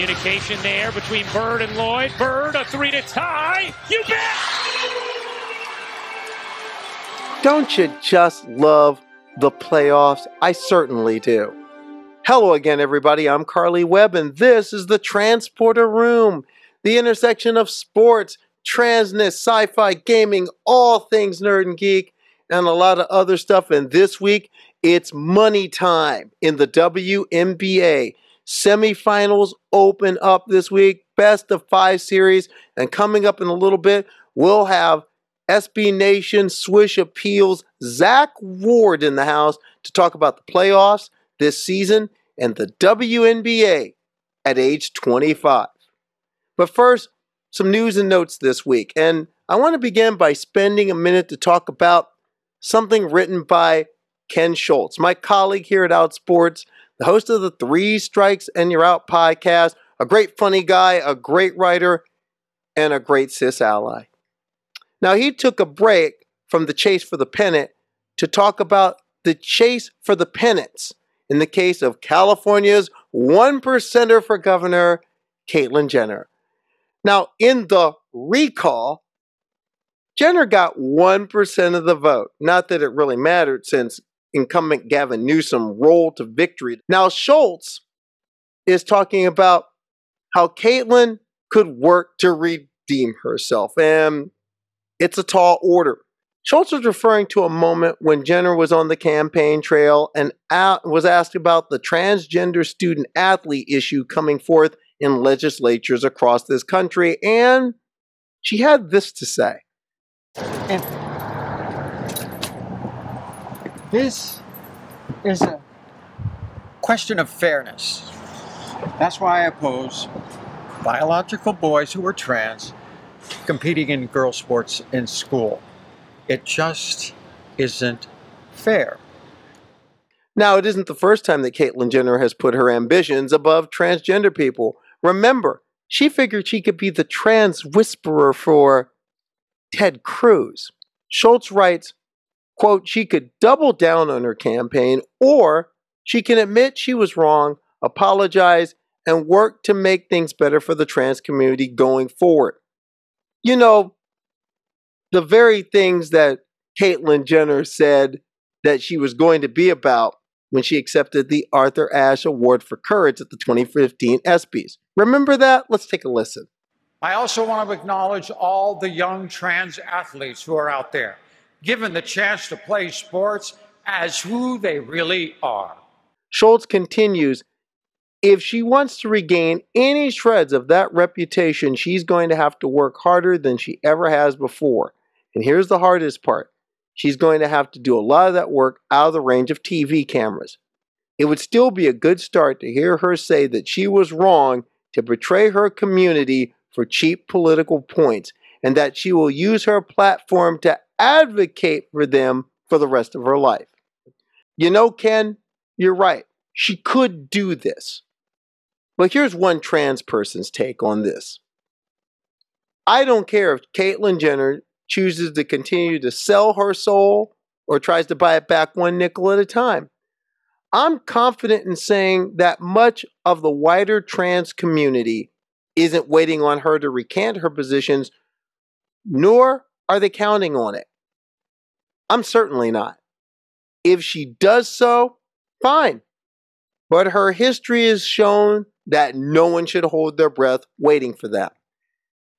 Communication there between Bird and Loyd. Bird, a three to tie. You bet! Don't you just love the playoffs? I certainly do. Hello again, everybody. I'm Carly Webb, and this is the Transporter Room, the intersection of sports, transness, sci fi, gaming, all things nerd and geek, and a lot of other stuff. And this week, it's money time in the WNBA. Semifinals open up this week, best of five series. And coming up in a little bit, we'll have SB Nation Swish Appeals Zach Ward in the house to talk about the playoffs this season and the WNBA at age 25. But first, some news and notes this week. And I want to begin by spending a minute to talk about something written by Ken Schultz, my colleague here at Outsports, the host of the Three Strikes and You're Out podcast, a great funny guy, a great writer, and a great cis ally. Now, he took a break from the chase for the pennant to talk about the chase for the pennants in the case of California's one percenter for governor, Caitlyn Jenner. Now, in the recall, Jenner got 1% of the vote. Not that it really mattered since incumbent Gavin Newsom rolled to victory. Now, Schultz is talking about how Caitlyn could work to redeem herself, and it's a tall order. Schultz was referring to a moment when Jenner was on the campaign trail and was asked about the transgender student athlete issue coming forth in legislatures across this country, and she had this to say. And this is a question of fairness. That's why I oppose biological boys who are trans competing in girl sports in school. It just isn't fair. Now, it isn't the first time that Caitlyn Jenner has put her ambitions above transgender people. Remember, she figured she could be the trans whisperer for Ted Cruz. Schultz writes, quote, she could double down on her campaign or she can admit she was wrong, apologize, and work to make things better for the trans community going forward. You know, the very things that Caitlyn Jenner said that she was going to be about when she accepted the Arthur Ashe Award for Courage at the 2015 ESPYs. Remember that? Let's take a listen. I also want to acknowledge all the young trans athletes who are out there, given the chance to play sports as who they really are. Schultz continues if she wants to regain any shreds of that reputation, she's going to have to work harder than she ever has before. And here's the hardest part she's going to have to do a lot of that work out of the range of TV cameras. It would still be a good start to hear her say that she was wrong to betray her community for cheap political points and that she will use her platform to advocate for them for the rest of her life. You know, Ken, you're right. She could do this. But here's one trans person's take on this. I don't care if Caitlyn Jenner chooses to continue to sell her soul or tries to buy it back one nickel at a time. I'm confident in saying that much of the wider trans community isn't waiting on her to recant her positions, nor are they counting on it. I'm certainly not. If she does so, fine. But her history has shown that no one should hold their breath waiting for that.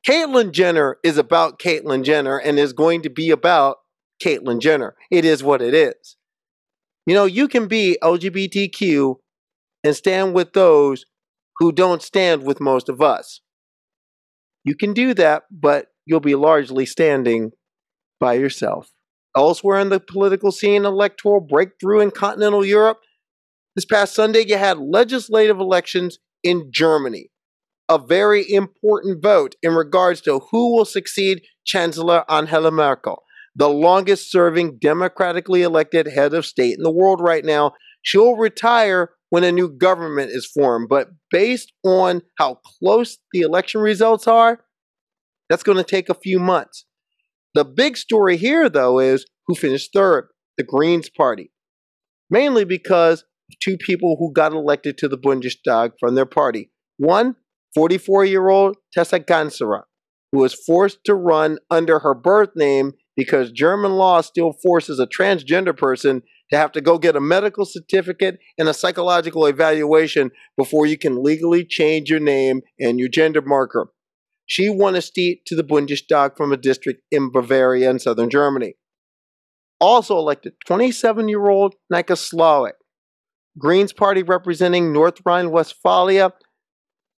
Caitlyn Jenner is about Caitlyn Jenner and is going to be about Caitlyn Jenner. It is what it is. You know, you can be LGBTQ and stand with those who don't stand with most of us. You can do that, but you'll be largely standing by yourself. Elsewhere in the political scene, electoral breakthrough in continental Europe, this past Sunday you had legislative elections in Germany a very important vote in regards to who will succeed Chancellor Angela Merkel, the longest serving democratically elected head of state in the world right now. She'll retire when a new government is formed, but based on how close the election results are, that's going to take a few months. The big story here, though, is who finished third the Greens Party, mainly because two people who got elected to the Bundestag from their party. One, 44 year old Tessa Ganserer, who was forced to run under her birth name because German law still forces a transgender person to have to go get a medical certificate and a psychological evaluation before you can legally change your name and your gender marker. She won a seat to the Bundestag from a district in Bavaria in southern Germany. Also elected 27 year old Nyke Slawik, Greens Party representing North Rhine Westphalia.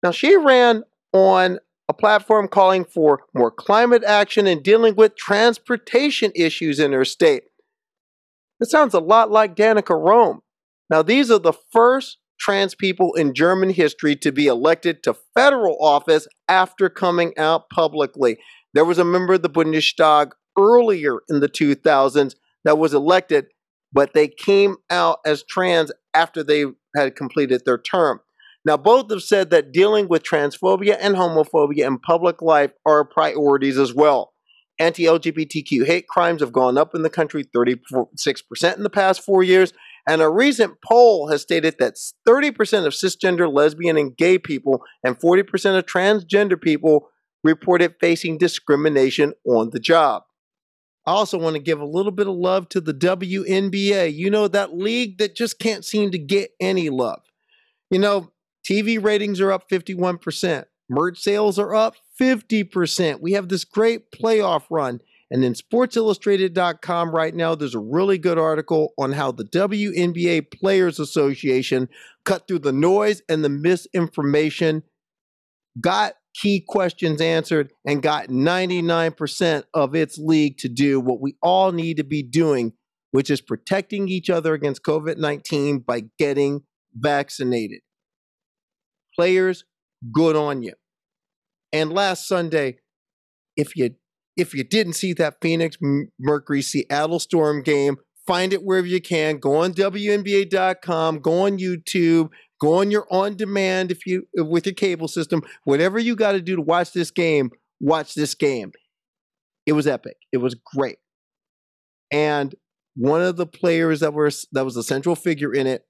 Now, she ran on a platform calling for more climate action and dealing with transportation issues in her state. It sounds a lot like Danica Roem. Now, these are the first trans people in German history to be elected to federal office after coming out publicly. There was a member of the Bundestag earlier in the 2000s that was elected, but they came out as trans after they had completed their term. Now, both have said that dealing with transphobia and homophobia in public life are priorities as well. Anti LGBTQ hate crimes have gone up in the country 36% in the past four years. And a recent poll has stated that 30% of cisgender, lesbian, and gay people and 40% of transgender people reported facing discrimination on the job. I also want to give a little bit of love to the WNBA. You know, that league that just can't seem to get any love. You know, TV ratings are up 51%, merch sales are up 50%. We have this great playoff run. And in SportsIllustrated.com right now, there's a really good article on how the WNBA Players Association cut through the noise and the misinformation, got key questions answered, and got 99% of its league to do what we all need to be doing, which is protecting each other against COVID 19 by getting vaccinated. Players, good on you. And last Sunday, if you if you didn't see that Phoenix Mercury Seattle Storm game, find it wherever you can. Go on WNBA.com, go on YouTube, go on your on demand if you with your cable system. Whatever you got to do to watch this game, watch this game. It was epic. It was great. And one of the players that was that was the central figure in it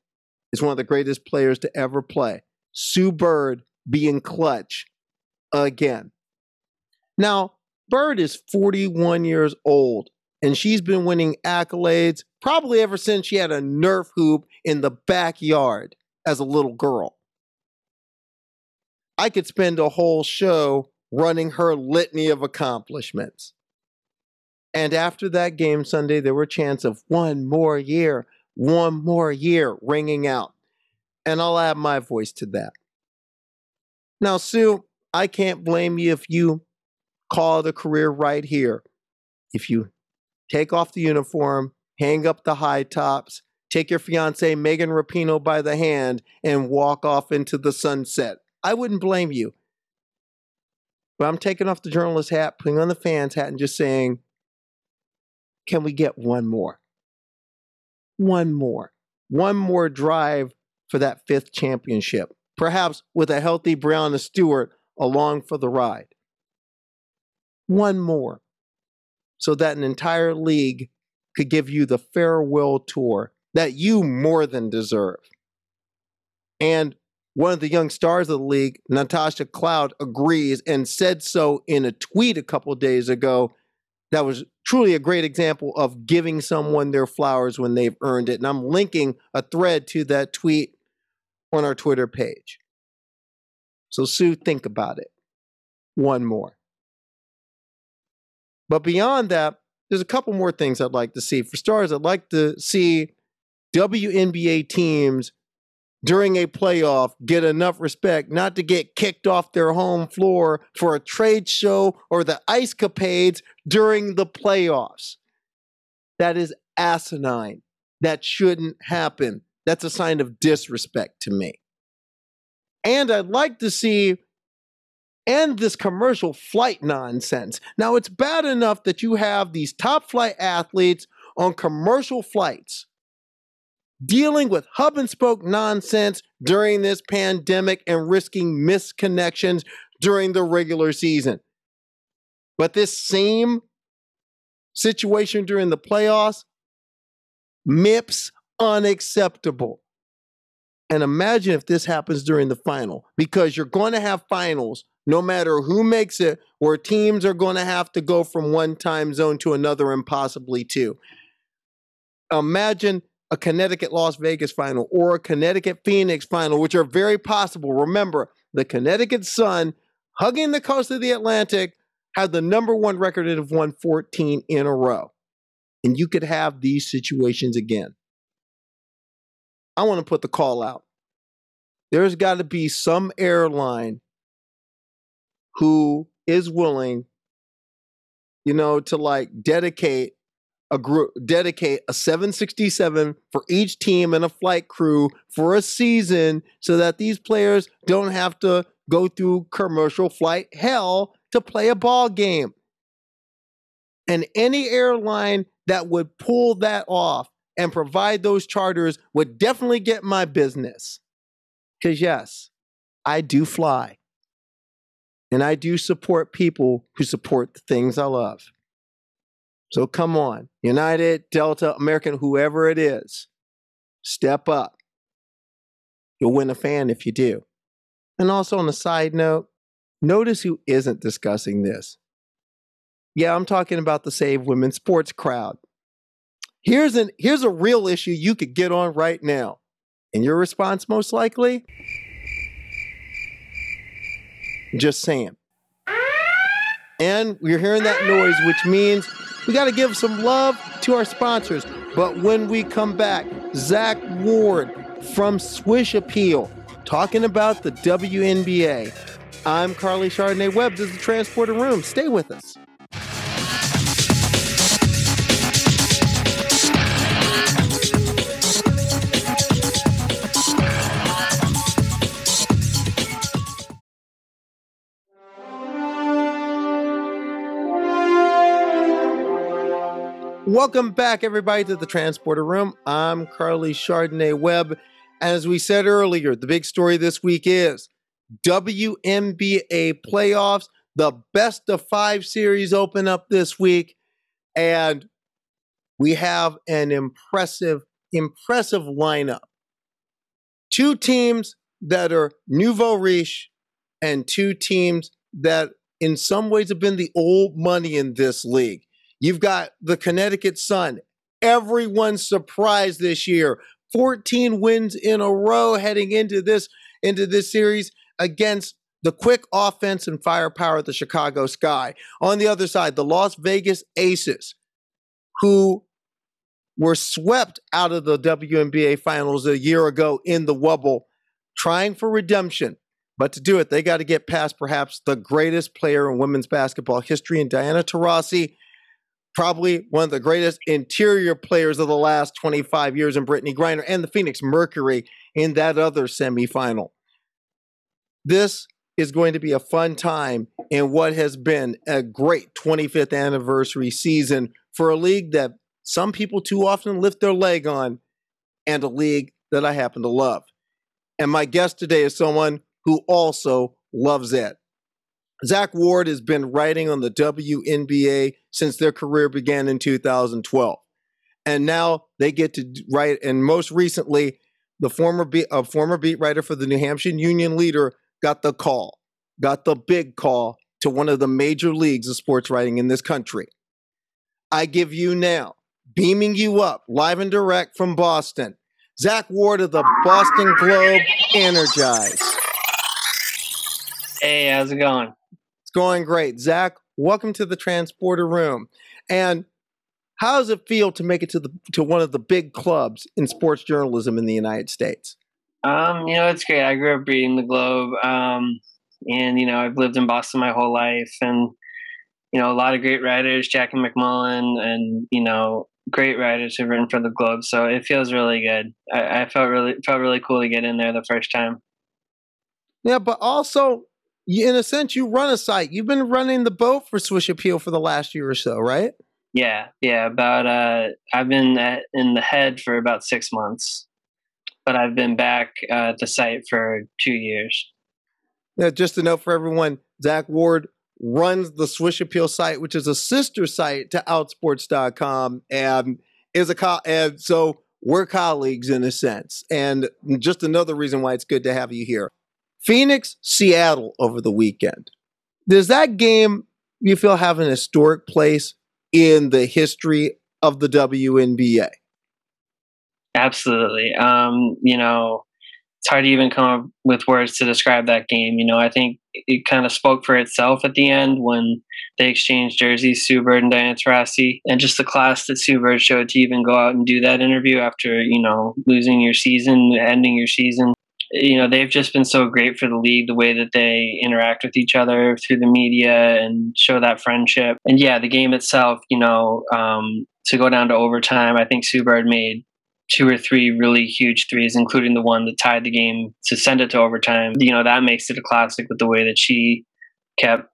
is one of the greatest players to ever play. Sue Bird being clutch again. Now, Bird is 41 years old and she's been winning accolades probably ever since she had a Nerf hoop in the backyard as a little girl. I could spend a whole show running her litany of accomplishments. And after that game Sunday, there were chants of one more year, one more year ringing out. And I'll add my voice to that. Now, Sue, I can't blame you if you call the career right here. If you take off the uniform, hang up the high tops, take your fiance Megan Rapinoe by the hand, and walk off into the sunset. I wouldn't blame you. But I'm taking off the journalist hat, putting on the fans hat, and just saying, can we get one more? One more. One more drive for that fifth championship perhaps with a healthy Breanna Stewart along for the ride. One more, so that an entire league could give you the farewell tour that you more than deserve. And one of the young stars of the league, Natasha Cloud, agrees and said so in a tweet a couple days ago. That was truly a great example of giving someone their flowers when they've earned it. And I'm linking a thread to that tweet on our Twitter page. So, Sue, think about it. One more. But beyond that, there's a couple more things I'd like to see. For stars, I'd like to see WNBA teams during a playoff get enough respect not to get kicked off their home floor for a trade show or the ice capades during the playoffs. That is asinine. That shouldn't happen. That's a sign of disrespect to me. And I'd like to see end this commercial flight nonsense. Now, it's bad enough that you have these top flight athletes on commercial flights dealing with hub and spoke nonsense during this pandemic and risking misconnections during the regular season. But this same situation during the playoffs, MIPS unacceptable. And imagine if this happens during the final, because you're going to have finals no matter who makes it, where teams are going to have to go from one time zone to another and possibly two. Imagine a Connecticut Las Vegas final or a Connecticut Phoenix final, which are very possible. Remember, the Connecticut Sun, hugging the coast of the Atlantic, had the number one record and have won 14 in a row. And you could have these situations again. I want to put the call out. There's got to be some airline who is willing, you know, to like dedicate a group, dedicate a 767 for each team and a flight crew for a season so that these players don't have to go through commercial flight hell to play a ball game. And any airline that would pull that off and provide those charters would definitely get my business. Because, yes, I do fly. And I do support people who support the things I love. So come on, United, Delta, American, whoever it is, step up. You'll win a fan if you do. And also, on a side note, notice who isn't discussing this. Yeah, I'm talking about the Save Women's Sports crowd. Here's an here's a real issue you could get on right now. And your response most likely just saying. And we're hearing that noise, which means we got to give some love to our sponsors. But when we come back, Zach Ward from Swish Appeal talking about the WNBA. I'm Carly Chardonnay Webb. This is the Transporter Room. Stay with us. Welcome back, everybody, to the Transporter Room. I'm Carly Chardonnay Webb. As we said earlier, the big story this week is WNBA playoffs. The best of five series open up this week. And we have an impressive, impressive lineup. Two teams that are nouveau riche and two teams that, in some ways, have been the old money in this league. You've got the Connecticut Sun. Everyone's surprised this year. 14 wins in a row heading into this into this series against the quick offense and firepower of the Chicago Sky. On the other side, the Las Vegas Aces, who were swept out of the WNBA finals a year ago in the Wubble, trying for redemption. But to do it, they got to get past perhaps the greatest player in women's basketball history in Diana Taurasi probably one of the greatest interior players of the last 25 years in Brittney Griner and the Phoenix Mercury in that other semifinal. This is going to be a fun time in what has been a great 25th anniversary season for a league that some people too often lift their leg on and a league that I happen to love. And my guest today is someone who also loves it. Zach Ward has been writing on the WNBA since their career began in 2012. And now they get to write, and most recently, the former beat, a former beat writer for the New Hampshire Union Leader got the call, got the big call to one of the major leagues of sports writing in this country. I give you now, beaming you up live and direct from Boston, Zach Ward of the Boston Globe Energize. Hey, how's it going? It's going great. Zach, welcome to the transporter room. And how does it feel to make it to the to one of the big clubs in sports journalism in the United States? Um, you know, it's great. I grew up reading the Globe, um, and you know, I've lived in Boston my whole life, and you know, a lot of great writers, Jackie MacMullan, and you know, great writers who've written for the Globe. So it feels really good. I, I felt really felt really cool to get in there the first time. Yeah, but also you, in a sense, you run a site. You've been running the boat for Swish Appeal for the last year or so, right? Yeah, yeah. About uh, I've been at, in the head for about six months, but I've been back uh, at the site for two years. Now, just to note for everyone, Zach Ward runs the Swish Appeal site, which is a sister site to Outsports.com, and is a co- and so we're colleagues in a sense. And just another reason why it's good to have you here. Phoenix, Seattle over the weekend. Does that game you feel have an historic place in the history of the WNBA? Absolutely. Um, you know, it's hard to even come up with words to describe that game. You know, I think it kind of spoke for itself at the end when they exchanged jerseys, Sue Bird and Diana Taurasi, and just the class that Sue Bird showed to even go out and do that interview after, you know, losing your season, ending your season. You know, they've just been so great for the league, the way that they interact with each other through the media and show that friendship. And yeah, the game itself, you know, um, to go down to overtime, I think Sue Bird made two or three really huge threes, including the one that tied the game to send it to overtime. You know, that makes it a classic with the way that she kept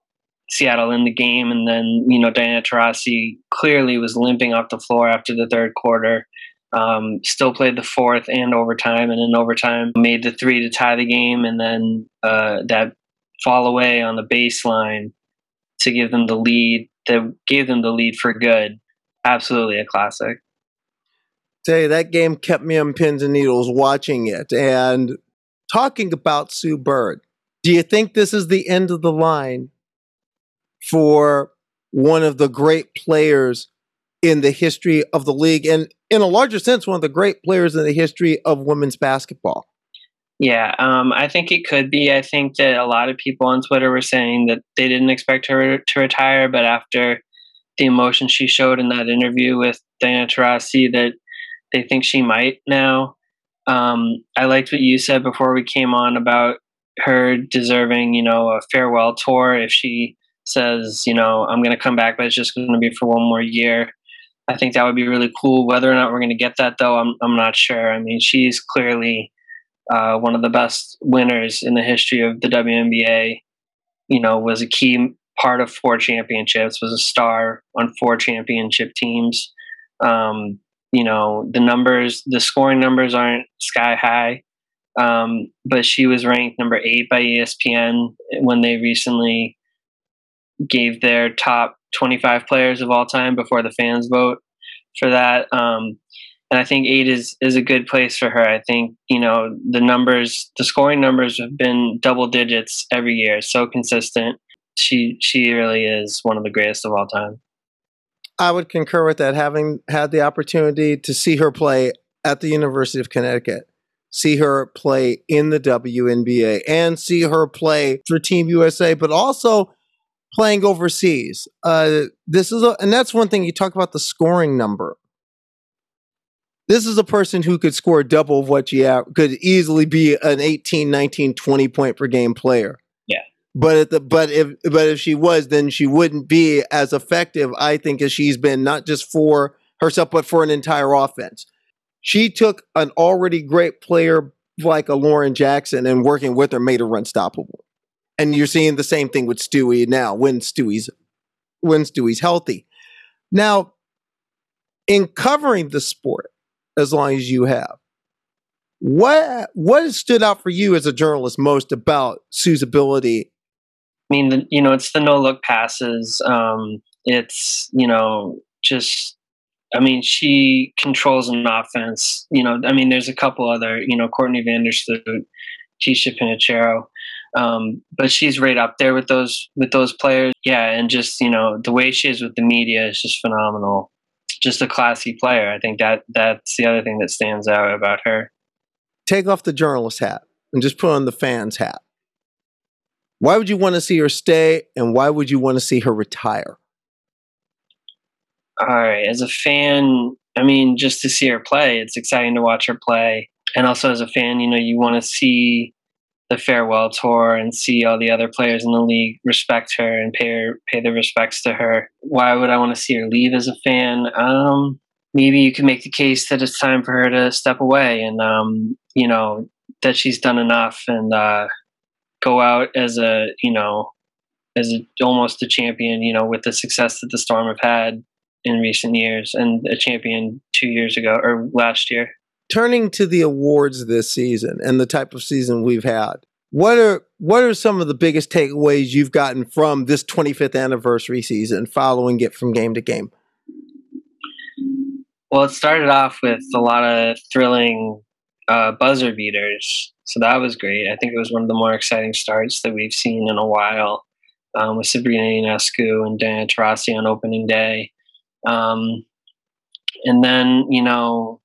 Seattle in the game. And then, you know, Diana Taurasi clearly was limping off the floor after the third quarter. Um, still played the fourth and overtime, and in overtime made the three to tie the game, and then uh, that fall away on the baseline to give them the lead. That gave them the lead for good. Absolutely a classic. You that game kept me on pins and needles watching it and talking about Sue Bird. Do you think this is the end of the line for one of the great players in the history of the league and in a larger sense one of the great players in the history of women's basketball. Yeah um, i think it could be. I think that a lot of people on twitter were saying that they didn't expect her to retire but after the emotion she showed in that interview with diana taurasi that they think she might now. Um, i liked what you said before we came on about her deserving you know a farewell tour if she says you know i'm going to come back but it's just going to be for one more year I think that would be really cool. Whether or not we're going to get that, though, I'm I'm not sure. I mean, she's clearly uh, one of the best winners in the history of the WNBA. You know, was a key part of four championships. Was a star on four championship teams. Um, you know, the numbers, the scoring numbers aren't sky high, um, but she was ranked number eight by ESPN when they recently gave their top 25 players of all time before the fans vote for that. Um, and I think eight is is a good place for her. I think you know the numbers, the scoring numbers have been double digits every year, so consistent. She she really is one of the greatest of all time. I would concur with that. Having had the opportunity to see her play at the University of Connecticut, see her play in the WNBA, and see her play for Team USA, but also playing overseas. Uh, this is a, and that's one thing you talk about the scoring number. This is a person who could score double of what you have, could easily be an 18, 19, 20 point per game player. Yeah. But the, but if but if she was, then she wouldn't be as effective, I think, as she's been not just for herself, but for an entire offense. She took an already great player like a Lauren Jackson and working with her made her unstoppable. And you're seeing the same thing with Stewie now when Stewie's when Stewie's healthy. Now, in covering the sport as long as you have, what what stood out for you as a journalist most about Sue's ability? I mean, you know, it's the no look passes. Um, it's you know just I mean, she controls an offense. You know, I mean, there's a couple other, you know, Courtney Vandersloot, Ticha Penicheiro. Um, but she's right up there with those with those players. Yeah, and just you know the way she is with the media is just phenomenal. Just a classy player. I think that that's the other thing that stands out about her. Take off the journalist hat and just put on the fans hat. Why would you want to see her stay, and why would you want to see her retire? All right, as a fan, I mean, just to see her play, it's exciting to watch her play. And also as a fan, you know, you want to see the farewell tour and see all the other players in the league respect her and pay her pay their respects to her. Why would I want to see her leave as a fan? Um, maybe you can make the case that it's time for her to step away and um, you know that she's done enough and uh, go out as a you know as a, almost a champion. You know with the success that the Storm have had in recent years and a champion two years ago or last year turning to the awards this season and the type of season we've had, what are what are some of the biggest takeaways you've gotten from this 25th anniversary season following it from game to game? Well, it started off with a lot of thrilling uh, buzzer beaters, so that was great. I think it was one of the more exciting starts that we've seen in a while um, with Sabrina Ionescu and Diana Taurasi on opening day. Um, and then, you know,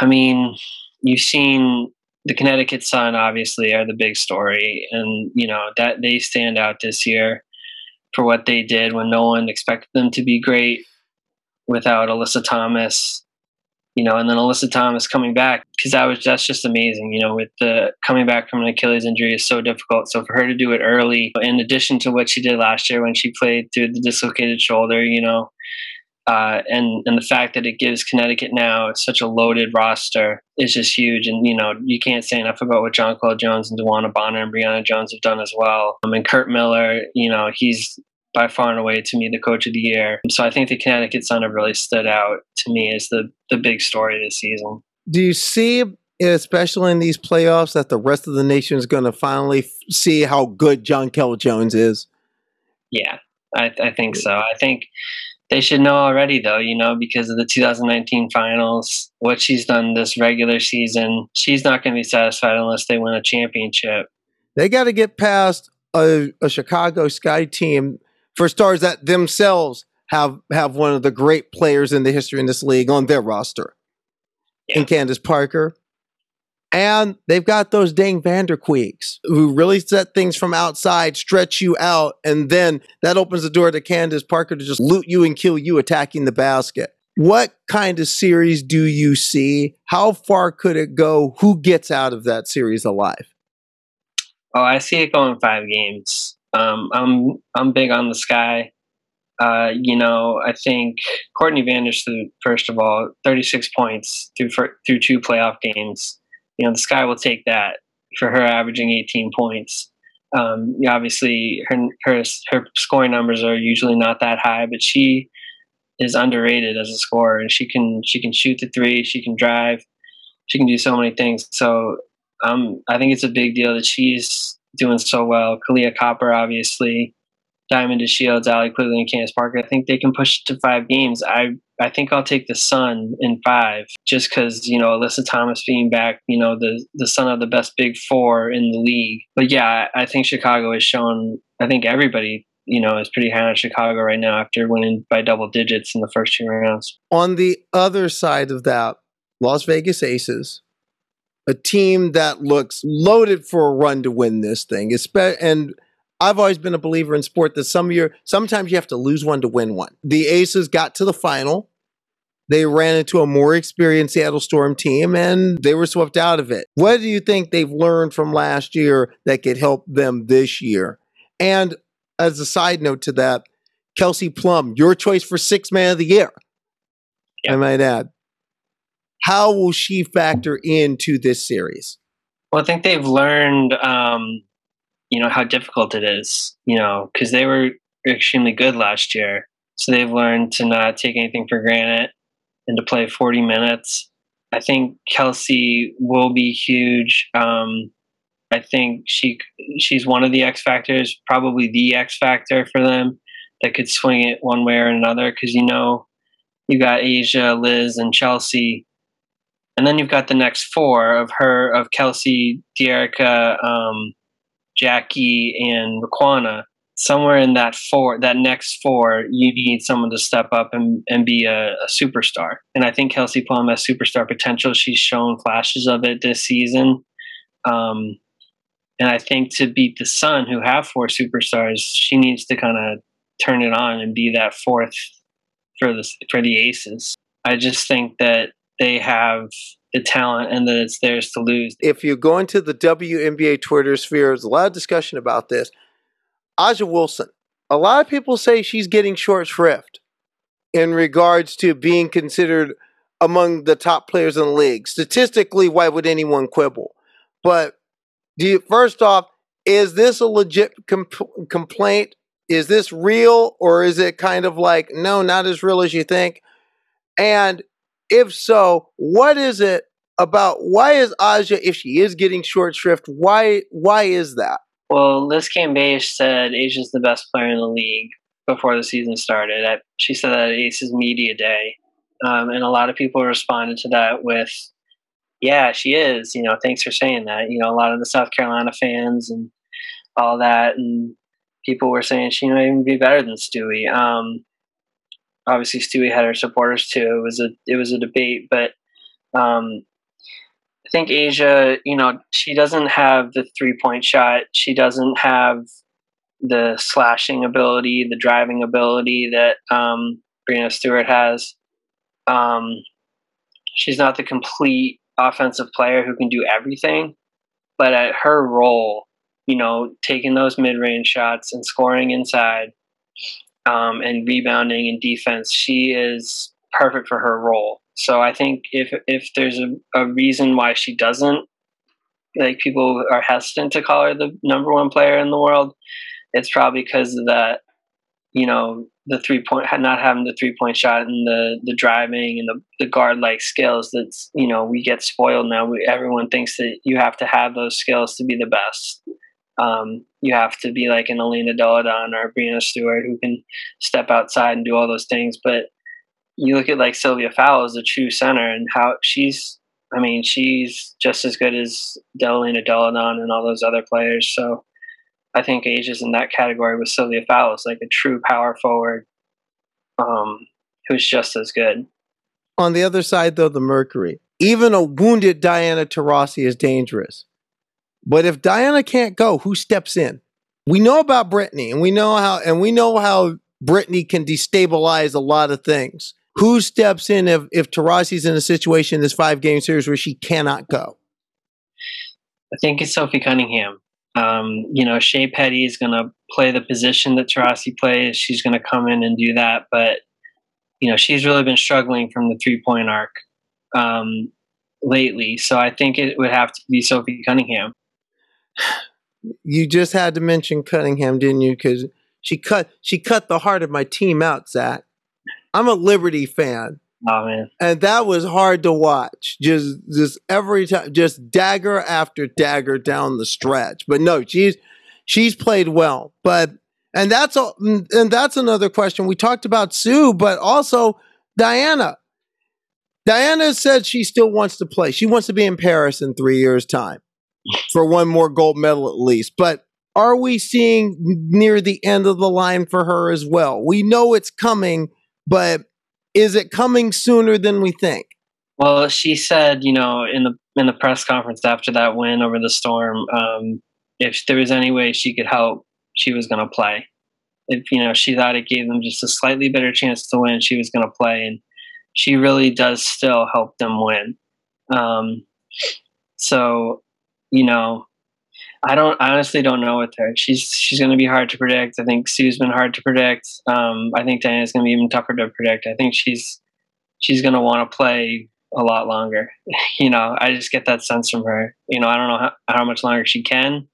I mean, you've seen the Connecticut Sun obviously are the big story, and you know that they stand out this year for what they did when no one expected them to be great without Alyssa Thomas, you know, and then Alyssa Thomas coming back because that was that's just amazing, you know, with the coming back from an Achilles injury is so difficult. So for her to do it early, in addition to what she did last year when she played through the dislocated shoulder, you know, uh, and and the fact that it gives Connecticut now such a loaded roster is just huge. And you know you can't say enough about what Jonquel Jones and DeWanna Bonner and Brionna Jones have done as well. I mean Curt Miller, you know he's by far and away to me the coach of the year. So I think the Connecticut Sun have really stood out to me as the the big story this season. Do you see, especially in these playoffs, that the rest of the nation is going to finally see how good Jonquel Jones is? Yeah, I, I think so. I think they should know already, though, you know, because of the 2019 finals, what she's done this regular season. She's not going to be satisfied unless they win a championship. They got to get past a, a Chicago Sky team for stars that themselves have have one of the great players in the history in this league on their roster. Yeah. And Candace Parker. And they've got those dang Vanderquigs who really set things from outside, stretch you out, and then that opens the door to Candace Parker to just loot you and kill you attacking the basket. What kind of series do you see? How far could it go? Who gets out of that series alive? Oh, I see it going five games. Um, I'm I'm big on the sky. Uh, you know, I think Courtney Vandersloot, first of all, 36 points through through two playoff games you know the sky will take that for her averaging 18 points. Um, obviously, her her her scoring numbers are usually not that high, but she is underrated as a scorer, and she can she can shoot the three, she can drive, she can do so many things. So um, I think it's a big deal that she's doing so well. Kahleah Copper, obviously, Diamond DeShields, Allie Quigley, and Candace Parker. I think they can push to five games. I I think I'll take the Sun in five, just because you know Alyssa Thomas being back, you know the the son of the best Big Four in the league. But yeah, I think Chicago has shown. I think everybody you know is pretty high on Chicago right now after winning by double digits in the first two rounds. On the other side of that, Las Vegas Aces, a team that looks loaded for a run to win this thing, and I've always been a believer in sport that some year sometimes you have to lose one to win one. The Aces got to the final. They ran into a more experienced Seattle Storm team and they were swept out of it. What do you think they've learned from last year that could help them this year? And as a side note to that, Kelsey Plum, your choice for six man of the year. I might add. How will she factor into this series? Well, I think they've learned um, you know how difficult it is you know because they were extremely good last year. So they've learned to not take anything for granted and to play 40 minutes. I think kelsey will be huge. Um, i think she she's one of the x factors probably the x factor for them that could swing it one way or another because you know you got A'ja liz and chelsea. And then you've got the next four of her of kelsey Dearica, um, Jackie, and Riquna, somewhere in that four, that next four, you need someone to step up and, and be a, a superstar. And I think Kelsey Plum has superstar potential. She's shown flashes of it this season. Um, and I think to beat the Sun, who have four superstars, she needs to kind of turn it on and be that fourth for the for the Aces. I just think that they have the talent and that it's theirs to lose. If you go into the WNBA Twitter sphere, there's a lot of discussion about this. A'ja Wilson, a lot of people say she's getting short shrift in regards to being considered among the top players in the league. Statistically, why would anyone quibble? But you, first off, is this a legit comp- complaint? Is this real or is it kind of like, no, not as real as you think? And if so, what is it about why is A'ja, if she is getting short shrift, why why is that? Well, Liz Cambage said A'ja's the best player in the league before the season started. She said that at Aces Media Day. Um, and a lot of people responded to that with, yeah, she is. You know, thanks for saying that. You know, a lot of the South Carolina fans and all that. And people were saying she might even be better than Stewie. Um, obviously, Stewie had her supporters too. It was a it was a debate, but um, I think A'ja, you know, she doesn't have the three point shot. She doesn't have the slashing ability, the driving ability that um, Breanna Stewart has. Um, she's not the complete offensive player who can do everything, but at her role, you know, taking those mid range shots and scoring inside um, and rebounding and defense, she is perfect for her role. So I think if if there's a, a reason why she doesn't, like people are hesitant to call her the number one player in the world, it's probably because of that, you know, the three point not having the three point shot and the the driving and the, the guard like skills that's you know we get spoiled now we, everyone thinks that you have to have those skills to be the best um, you have to be like an Elena Delle Donne or Breanna Stewart who can step outside and do all those things but you look at like Sylvia Fowles as a true center and how she's I mean she's just as good as Elena Delle Donne and all those other players so I think A'ja's in that category with Sylvia Fowles, like a true power forward um, who's just as good. On the other side, though, the Mercury, even a wounded Diana Taurasi is dangerous. But if Diana can't go, who steps in? We know about Brittney, and we know how, and we know how Brittney can destabilize a lot of things. Who steps in if if Taurasi's in a situation in this five game series where she cannot go? I think it's Sophie Cunningham. Um, you know, Shey Peddy is going to play the position that Taurasi plays. She's going to come in and do that. But, you know, she's really been struggling from the three point arc um, lately. So I think it would have to be Sophie Cunningham. You just had to mention Cunningham, didn't you? Because she cut she cut the heart of my team out, Zach. I'm a Liberty fan. Oh man. And that was hard to watch. Just just every time just dagger after dagger down the stretch. But no, she's she's played well. But and that's a, and that's another question. We talked about Sue, but also Diana. Diana said she still wants to play. She wants to be in Paris in 3 years time for one more gold medal at least. But are we seeing near the end of the line for her as well? We know it's coming, but is it coming sooner than we think? Well, she said, you know, in the in the press conference after that win over the Storm, um, if there was any way she could help, she was going to play. If you know, she thought it gave them just a slightly better chance to win, she was going to play, and she really does still help them win. Um, so, you know, I don't I honestly don't know with her. She's she's going to be hard to predict. I think Sue's been hard to predict. Um, I think Diana's going to be even tougher to predict. I think she's she's going to want to play a lot longer. you know, I just get that sense from her. You know, I don't know how, how much longer she can,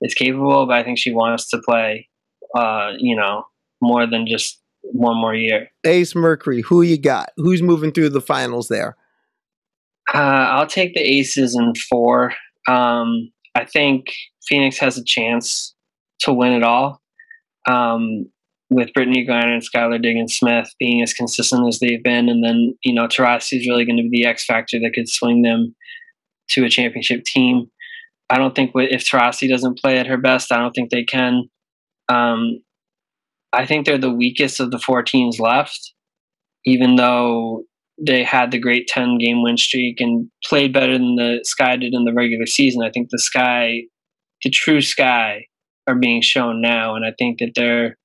is capable, but I think she wants to play. Uh, you know, more than just one more year. Ace Mercury, who you got? Who's moving through the finals there? Uh, I'll take the Aces in four. Um, I think Phoenix has a chance to win it all. Um, with Brittney Griner and Skylar Diggins Smith being as consistent as they've been, and then you know Taurasi is really going to be the X factor that could swing them to a championship team. I don't think if Taurasi doesn't play at her best, I don't think they can. Um, I think they're the weakest of the four teams left, even though they had the great 10 game win streak and played better than the Sky did in the regular season. I think the Sky, the true Sky, are being shown now. And I think that they're,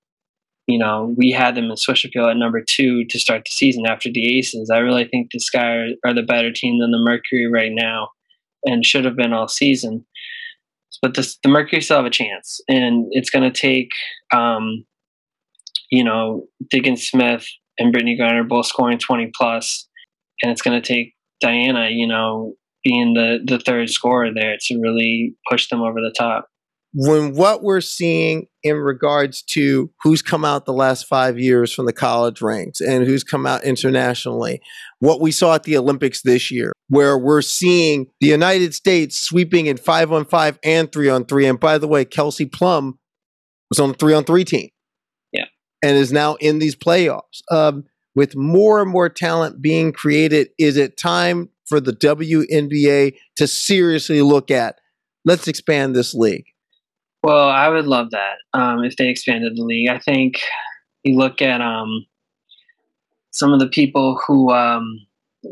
you know, we had them in Swish Appeal at number two to start the season after the Aces. I really think the Sky are, are the better team than the Mercury right now and should have been all season. But this, the Mercury still have a chance. And it's going to take, um, you know, Diggins Smith and Brittney Griner both scoring 20 plus, and it's going to take Diana, you know, being the the third scorer there to really push them over the top. When what we're seeing in regards to who's come out the last five years from the college ranks and who's come out internationally, what we saw at the Olympics this year, where we're seeing the United States sweeping in five on five and three on three. And by the way, Kelsey Plum was on the three on three team. And is now in these playoffs. Um, with more and more talent being created, is it time for the WNBA to seriously look at let's expand this league? Well, I would love that um, if they expanded the league. I think you look at um, some of the people who um,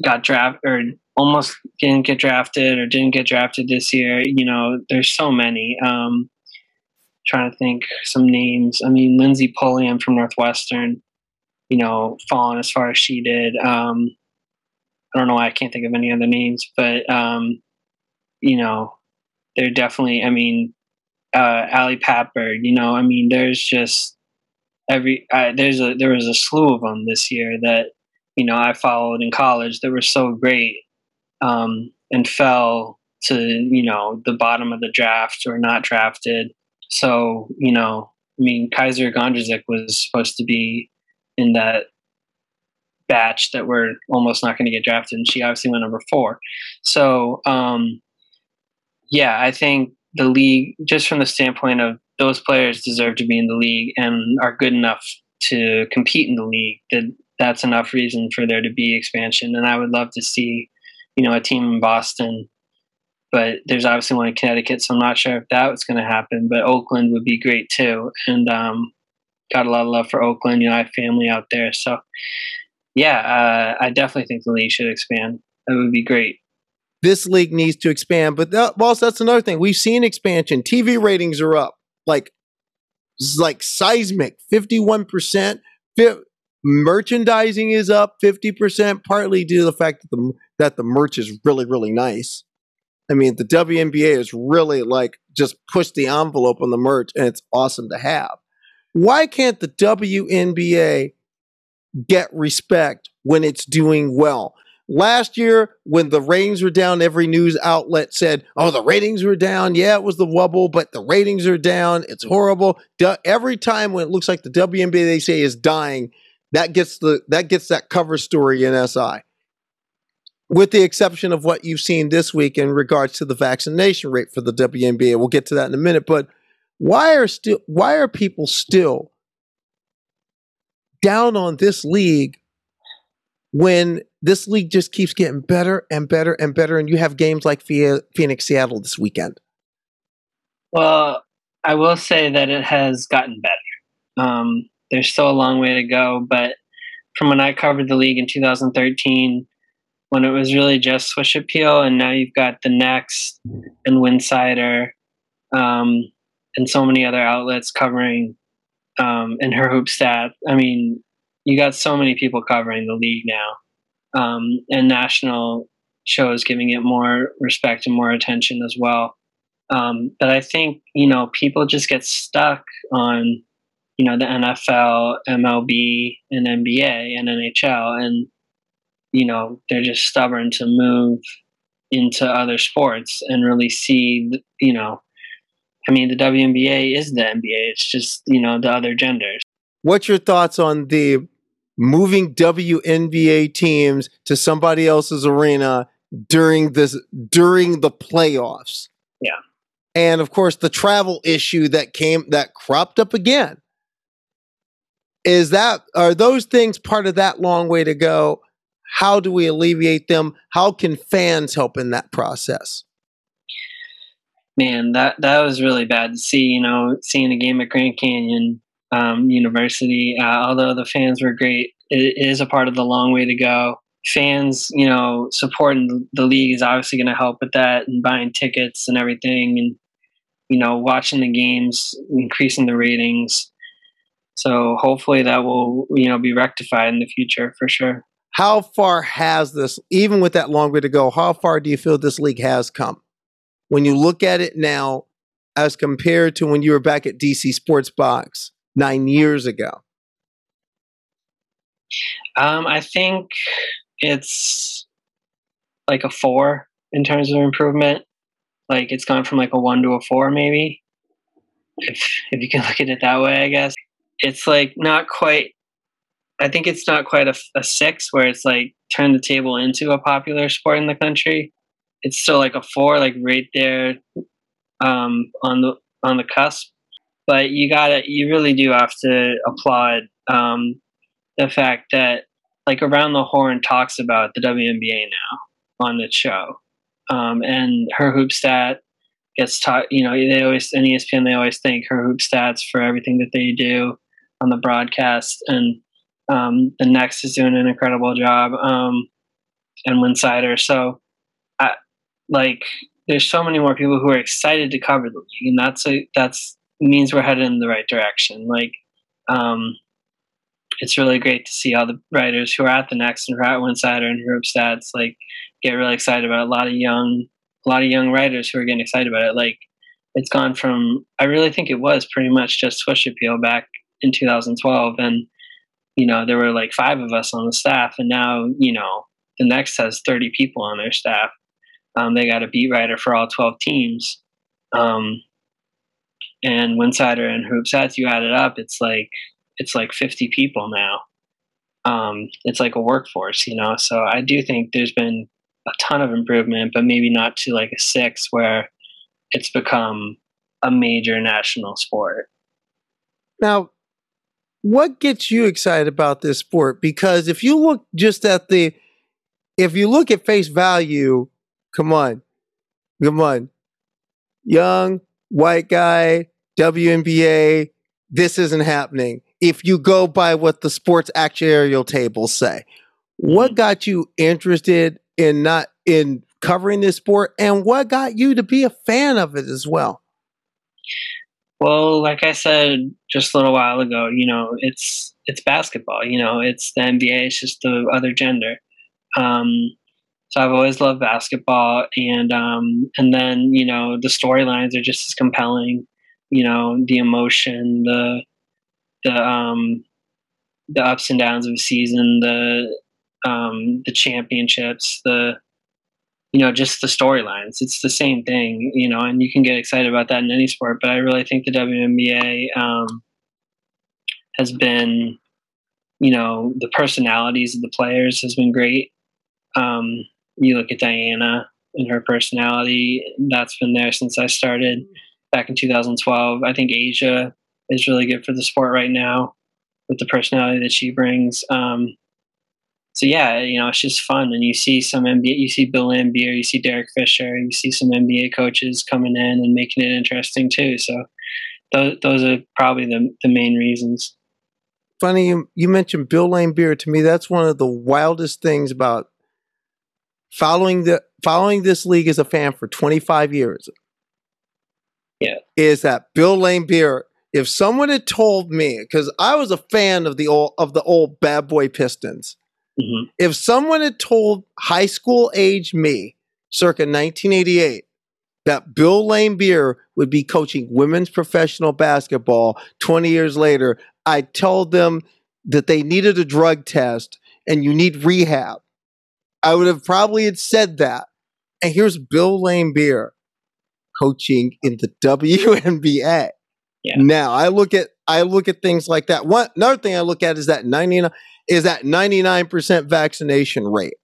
got drafted or almost didn't get drafted or didn't get drafted this year. You know, there's so many. Um, trying to think some names. I mean, Lindsey Pulliam from Northwestern, you know, fallen as far as she did. Um, I don't know why I can't think of any other names, but um, you know, they're definitely. I mean, uh, Ali Patberg. You know, I mean, there's just every uh, there's a there was a slew of them this year that you know I followed in college that were so great um, and fell to you know the bottom of the draft or not drafted. So you know, I mean, Kysre Gondrezick was supposed to be in that batch that were almost not going to get drafted, and she obviously went number four. So um, yeah, I think the league, just from the standpoint of those players deserve to be in the league and are good enough to compete in the league, that that's enough reason for there to be expansion. And I would love to see, you know, a team in Boston. But there's obviously one in Connecticut, so I'm not sure if that was going to happen. But Oakland would be great too, and um, got a lot of love for Oakland. You know, I have family out there, so yeah, uh, I definitely think the league should expand. That would be great this league needs to expand. But that, boss, that's another thing. We've seen expansion. TV ratings are up like like seismic, fifty one percent. Merchandising is up fifty percent, partly due to the fact that the that the merch is really really nice. I mean, the WNBA is really like just push the envelope on the merch, and it's awesome to have. Why can't the WNBA get respect when it's doing well? Last year, when the ratings were down, every news outlet said, Oh, the ratings were down. Yeah, it was the Wubble, but the ratings are down. It's horrible. Every time when it looks like the WNBA they say is dying, that gets the that gets that cover story in SI. With the exception of what you've seen this week in regards to the vaccination rate for the WNBA. We'll get to that in a minute. But why are still why are people still down on this league when this league just keeps getting better and better and better, and you have games like Phoenix Seattle this weekend? Well, I will say that it has gotten better. Um, there's still a long way to go, but from when I covered the league in 2013, when it was really just Swish Appeal, and now you've got the Next and Winsidr, um, and so many other outlets covering um, in her hoop stat. I mean, you got so many people covering the league now, um, and national shows giving it more respect and more attention as well. Um, but I think you know people just get stuck on you know the NFL, MLB, and NBA and NHL, and you know they're just stubborn to move into other sports and really see you know I mean, the WNBA is the NBA. It's just, you know, the other genders. What's your thoughts on the moving WNBA teams to somebody else's arena during this during the playoffs. Yeah. And of course the travel issue that came that cropped up again. Is that are those things part of that long way to go? How do we alleviate them? How can fans help in that process? Man, that that was really bad to see. You know, seeing a game at Grand Canyon um, University. Uh, although the fans were great, it is a part of the long way to go. Fans, you know, supporting the league is obviously going to help with that and buying tickets and everything, and you know, watching the games, increasing the ratings. So hopefully that will, you know, be rectified in the future for sure. How far has this, even with that long way to go, how far do you feel this league has come? When you look at it now, as compared to when you were back at DC Sports Box, nine years ago? Um, I think it's like a four in terms of improvement. Like it's gone from like a one to a four, maybe. If if you can look at it that way, I guess it's like not quite. I think it's not quite a, a six where it's like turn the table into a popular sport in the country. It's still like a four, like right there um, on the on the cusp but you gotta you really do have to applaud um, the fact that like around the horn talks about the WNBA now on the show, um, and her hoop stat gets taught. You know, they always in ESPN they always thank her hoop stats for everything that they do on the broadcast, and um, the next is doing an incredible job, um, and Winsidr. So, I, like, there's so many more people who are excited to cover the league, and that's a that's means we're headed in the right direction. Like, um, it's really great to see all the writers who are at the next and who are at Winsidr and Hoop Stats like get really excited about it. a lot of young a lot of young writers who are getting excited about it. Like it's gone from I really think it was pretty much just Swish Appeal back in 2012, and you know there were like five of us on the staff, and now you know the next has 30 people on their staff. Um, they got a beat writer for all 12 teams. Um, and Winsidr and Hoopstats, you add it up, it's like it's like 50 people now. Um, it's like a workforce, you know. So I do think there's been a ton of improvement, but maybe not to like a six where it's become a major national sport. Now, what gets you excited about this sport? Because if you look just at the, if you look at face value, come on, come on, young white guy, WNBA, this isn't happening. If you go by what the sports actuarial tables say, what Mm-hmm. got you interested in not in covering this sport, and what got you to be a fan of it as well? Well, like I said just a little while ago, you know, it's it's basketball. You know, it's the NBA. It's just the other gender. Um, so I've always loved basketball, and um, and then you know the storylines are just as compelling. You know, the emotion, the the um, the ups and downs of a season, the um, the championships, the you know just the storylines. It's the same thing, you know, and you can get excited about that in any sport. But I really think the WNBA um, has been, you know, the personalities of the players has been great. Um, you look at Diana and her personality; that's been there since I started back in 2012. I think A'ja is really good for the sport right now with the personality that she brings. Um, so yeah, you know, it's just fun, and you see some NBA, you see Bill Laimbeer, you see Derek Fisher, you see some NBA coaches coming in and making it interesting too. So those those are probably the the main reasons. Funny you, you mentioned Bill Laimbeer. To me, that's one of the wildest things about following the following this league as a fan for 25 years. Yeah. Is that Bill Laimbeer? If someone had told me, because I was a fan of the old of the old bad boy Pistons, hmm if someone had told high school age me, circa 1988, that Bill Laimbeer would be coaching women's professional basketball 20 years later, I told them that they needed a drug test and you need rehab. I would have probably had said that. And here's Bill Laimbeer coaching in the WNBA. Yeah. Now I look at I look at things like that. One another thing I look at is that 99 is that 99% vaccination rate.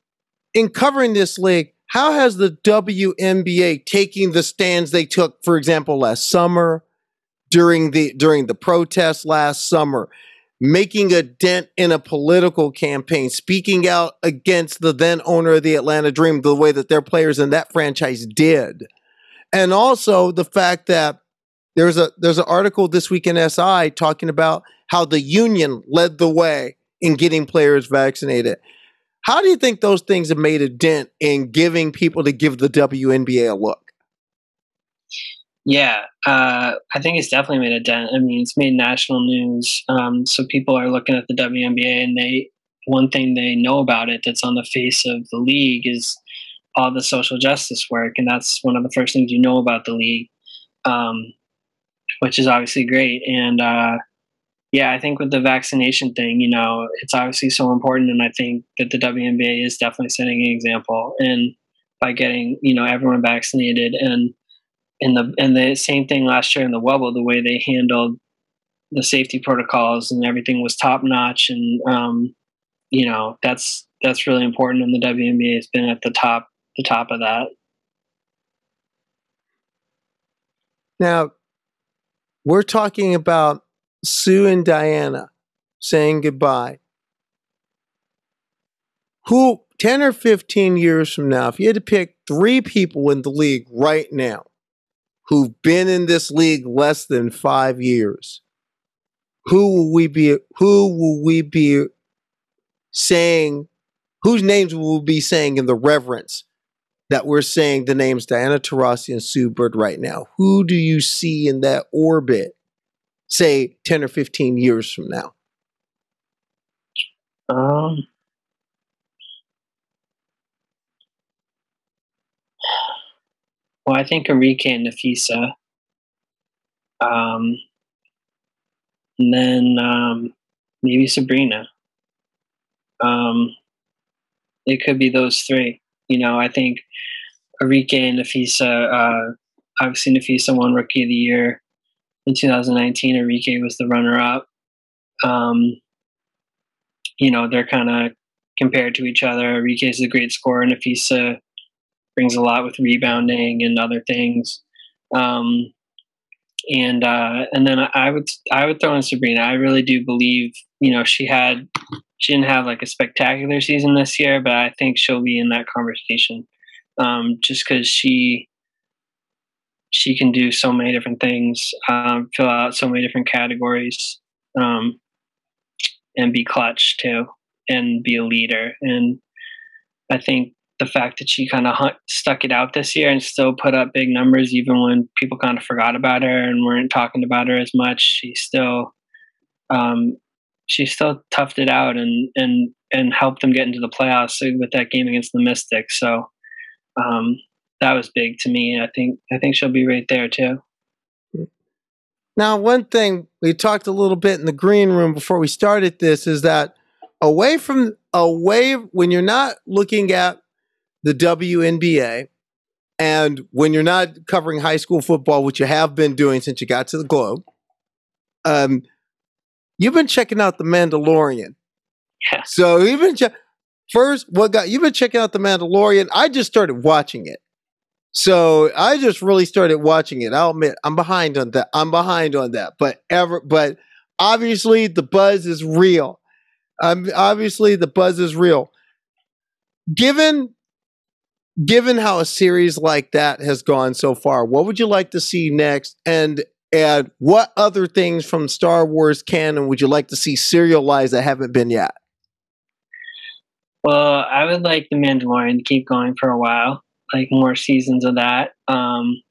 In covering this league, how has the WNBA taking the stands they took, for example, last summer during the during the protests last summer, making a dent in a political campaign, speaking out against the then owner of the Atlanta Dream the way that their players in that franchise did. And also the fact that there's a there's an article this week in SI talking about how the union led the way in getting players vaccinated. How do you think those things have made a dent in giving people to give the WNBA a look? Yeah, uh, I think it's definitely made a dent. I mean, it's made national news. Um, so people are looking at the WNBA, and they one thing they know about it that's on the face of the league is all the social justice work, and that's one of the first things you know about the league, um, which is obviously great. And uh, yeah, I think with the vaccination thing, you know, it's obviously so important, and I think that the WNBA is definitely setting an example, and by getting you know everyone vaccinated and in the and the same thing last year in the Wubble, the way they handled the safety protocols and everything was top notch, and um, you know that's that's really important, and the WNBA has been at the top the top of that. Now, we're talking about Sue and Diana saying goodbye. who 10 or 15 years from now, if you had to pick three people in the league right now who've been in this league less than five years, who will we be who will we be saying whose names will we be saying in the reverence that we're saying the names Diana Taurasi and Sue Bird right now? Who do you see in that orbit, say 10 or 15 years from now? Um, well, I think Arike and Napheesa. Um, and then um, maybe Sabrina. Um, it could be those three. You know, I think Arike and Napheesa. Uh, obviously, Napheesa won Rookie of the Year in 2019. Arike was the runner-up. Um, you know, they're kind of compared to each other. Arike is a great scorer, and Napheesa brings a lot with rebounding and other things. Um, and uh, and then I would I would throw in Sabrina. I really do believe you know she had she didn't have like a spectacular season this year, but I think she'll be in that conversation um, just because she she can do so many different things, um, fill out so many different categories, um, and be clutch too, and be a leader. And I think the fact that she kind of stuck it out this year and still put up big numbers, even when people kind of forgot about her and weren't talking about her as much, she still um, she still toughed it out and and and helped them get into the playoffs with that game against the Mystics. So um, that was big to me. I think I think she'll be right there too. Now, one thing we talked a little bit in the green room before we started this is that away from away when you're not looking at the WNBA and when you're not covering high school football, which you have been doing since you got to the Globe, um, you've been checking out The Mandalorian. Yeah. So che- first what got you've been checking out The Mandalorian. I just started watching it. So I just really started watching it. I'll admit I'm behind on that. I'm behind on that. But ever but obviously the buzz is real. Um, obviously the buzz is real. Given given how a series like that has gone so far, what would you like to see next? And and what other things from Star Wars canon would you like to see serialized that haven't been yet? Well, I would like The Mandalorian to keep going for a while, like more seasons of that. Um,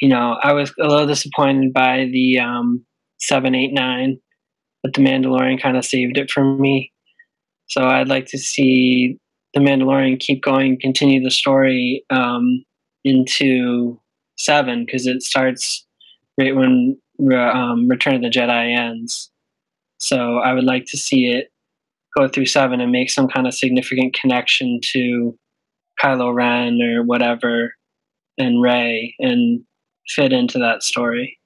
you know, I was a little disappointed by the um, 789, but The Mandalorian kind of saved it for me. So I'd like to see The Mandalorian keep going, continue the story um, into 7, because it starts right when um, Return of the Jedi ends. So I would like to see it go through seven and make some kind of significant connection to Kylo Ren or whatever and Rey and fit into that story.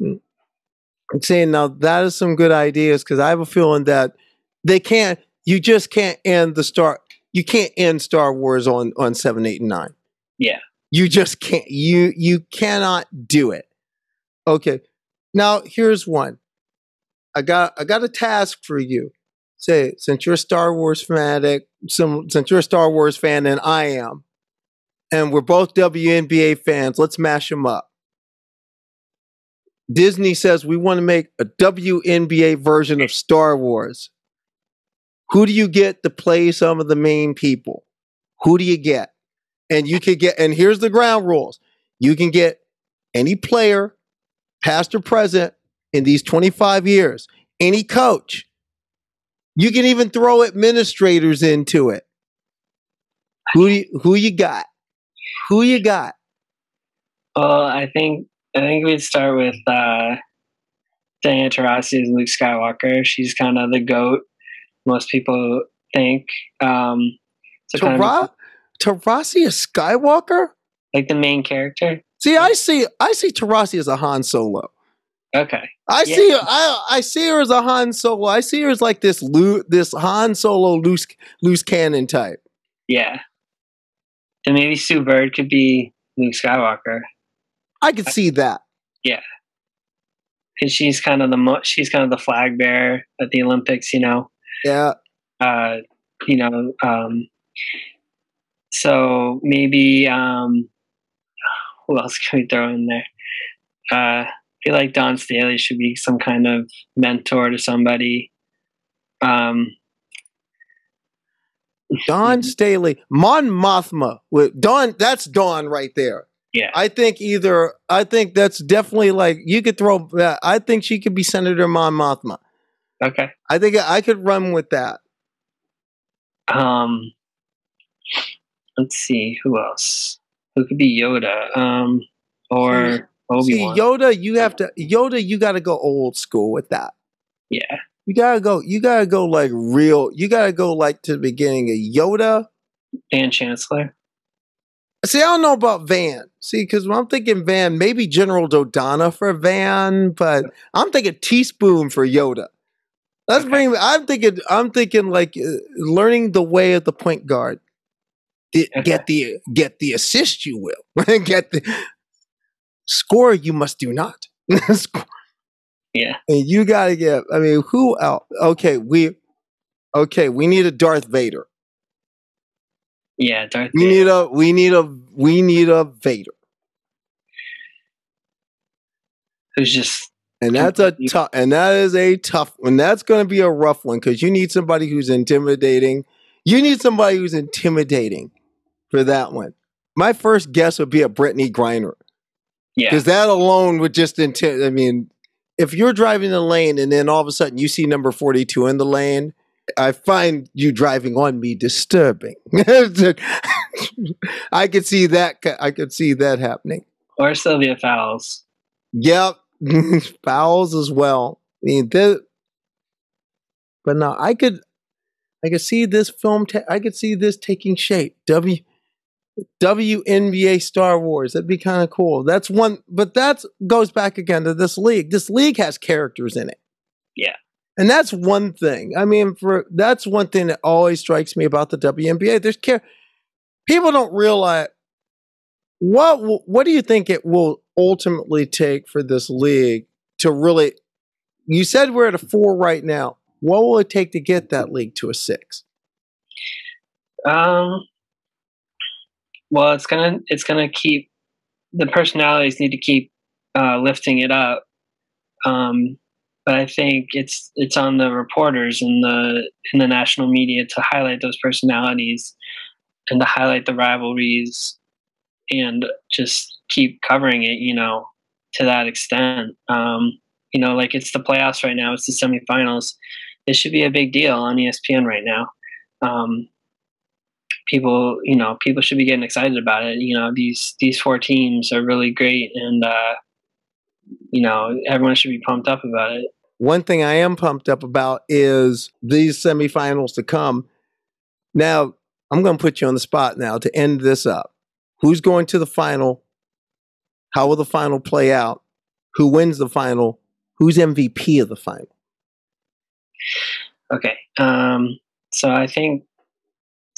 I'm saying now that is some good ideas because I have a feeling that they can't. You just can't end the Star. You can't end Star Wars on on seven, eight, and nine. Yeah. You just can't. You you cannot do it. Okay. Now here's one. I got I got a task for you. Say since you're a Star Wars fanatic, some since you're a Star Wars fan and I am, and we're both WNBA fans, let's mash them up. Disney says we want to make a WNBA version of Star Wars. Who do you get to play some of the main people? Who do you get? And you could get, and here's the ground rules you can get any player, past or present, in these 25 years, any coach. You can even throw administrators into it. Who you, who you got? Who you got? Well, I think I think we'd start with uh, Diana Taurasi as Luke Skywalker. She's kind of the goat. Most people think. Um, so Tara- kind of, Taurasi a Skywalker? Like the main character? See, I see I see Taurasi as a Han Solo. Okay. I yeah. see I I see her as a Han Solo. I see her as like this loo, this Han Solo loose loose cannon type. Yeah. Then maybe Sue Bird could be Luke Skywalker. I could see that. Yeah. Cause she's kind of the mo- she's kind of the flag bearer at the Olympics, you know. Yeah. Uh, you know, um, so maybe um, who else can we throw in there? Uh, I feel like Dawn Staley should be some kind of mentor to somebody. Um, Dawn Staley, Mon Mothma. With Dawn, that's Dawn right there. yeah, I think either. I think that's definitely like you could throw. that. I think she could be Senator Mon Mothma. okay. I think I could run with that. Um, let's see who else. Who could be Yoda? Um, or Obi See, Yoda, you have to Yoda. You got to go old school with that. yeah, You gotta go. You gotta go like real. You gotta go like to the beginning of Yoda. and Chancellor. See, I don't know about Van. See, because I'm thinking Van, maybe General Dodonna for Van, but I'm thinking T-Spoon for Yoda. Let's Okay. bring. I'm thinking. I'm thinking like uh, learning the way of the point guard. Get, Okay. get the get the assist. You will get the score. You must do not. Score. Yeah, And you gotta get. I mean, who else? Okay, we. Okay, we need a Darth Vader. yeah. Darth We Vader. need a. We need a. We need a Vader. who's just And that's a tough, and that is a tough one. That's going to be a rough one because you need somebody who's intimidating. You need somebody who's intimidating for that one. My first guess would be a Brittney Griner yeah, because that alone would just intend, I mean, if you're driving the lane and then all of a sudden you see number 42 in the lane, I find you driving on me disturbing. I could see that. I could see that happening. or Sylvia Fowles. Yep, fouls as well. I mean, the, but no, I could, I could see this film. Ta- I could see this taking shape. W, WNBA Star Wars. That'd be kind of cool. That's one, but that goes back again to this league. This league has characters in it. Yeah. and that's one thing. I mean, for that's one thing that always strikes me about the WNBA. There's care. People don't realize what what do you think it will ultimately take for this league to really you said we're at a four right now what will it take to get that league to a six Um, well, it's gonna it's gonna keep the personalities need to keep uh, lifting it up. Um, but I think it's it's on the reporters and the in the national media to highlight those personalities and to highlight the rivalries and just keep covering it. You know, to that extent. Um, you know, like it's the playoffs right now. It's the semifinals. It should be a big deal on ESPN right now. Um, people you know people should be getting excited about it. You know these these four teams are really great and uh you know everyone should be pumped up about it. One thing i am pumped up about is these semifinals to come. Now i'm going to put you on the spot now to end this up. Who's going to the final? How will the final play out? Who wins the final? Who's mvp of the final? Okay um so i think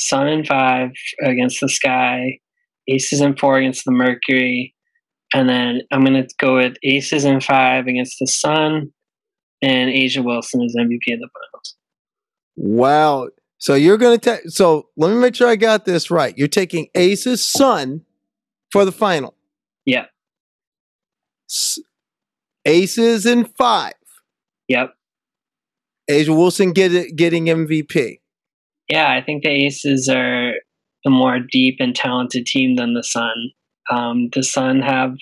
sun and five against the sky aces and four against the mercury and then i'm going to go with aces and five against the sun and A'ja Wilson is mvp of the finals Wow. So you're going to take, so let me make sure I got this right. You're taking Ace's son for the final. Yeah. S- Aces in five. yep A'ja Wilson get it, getting MVP. Yeah, I think the Aces are a more deep and talented team than the Sun. Um, the Sun have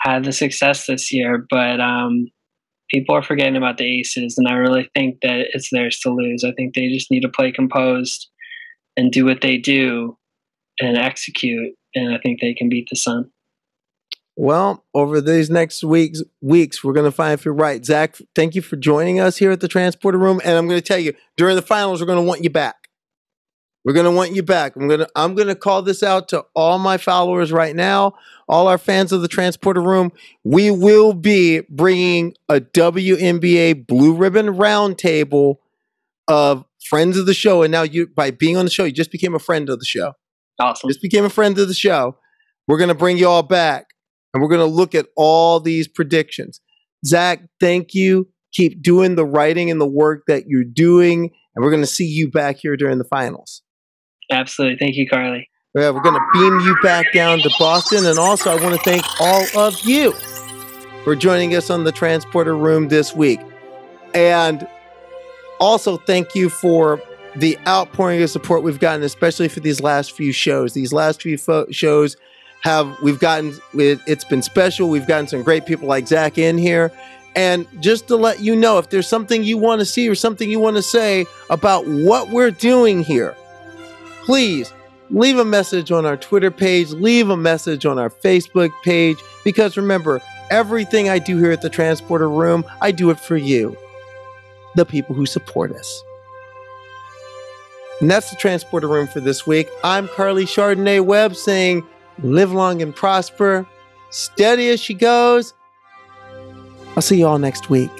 had the success this year, but um, people are forgetting about the Aces, and I really think that it's theirs to lose. I think they just need to play composed and do what they do and execute, and I think they can beat the Sun. Well, over these next weeks, weeks, we're going to find if you're right. Zach, thank you for joining us here at the Transporter Room. And I'm going to tell you, during the finals, we're going to want you back. We're going to want you back. I'm going to I'm going to call this out to all my followers right now, all our fans of the Transporter Room. We will be bringing a WNBA Blue Ribbon Roundtable of friends of the show. And now you, by being on the show, you just became a friend of the show Awesome. just became a friend of the show. We're going to bring you all back and we're going to look at all these predictions. Zach, thank you. Keep doing the writing and the work that you're doing, and we're going to see you back here during the finals. Absolutely. Thank you, Carly. Yeah, we're going to beam you back down to Boston. And also, I want to thank all of you for joining us on the Transporter Room this week. And also, thank you for the outpouring of support we've gotten, especially for these last few shows. These last few fo- shows have, we've gotten, it- it's been special. We've gotten some great people like Zach in here. And just to let you know, if there's something you want to see or something you want to say about what we're doing here, please leave a message on our Twitter page, leave a message on our Facebook page, because remember, everything I do here at the Transporter Room, I do it for you, the people who support us. And that's the Transporter Room for this week. I'm Carly Chardonnay Webb saying, live long and prosper, steady as she goes. I'll see you all next week.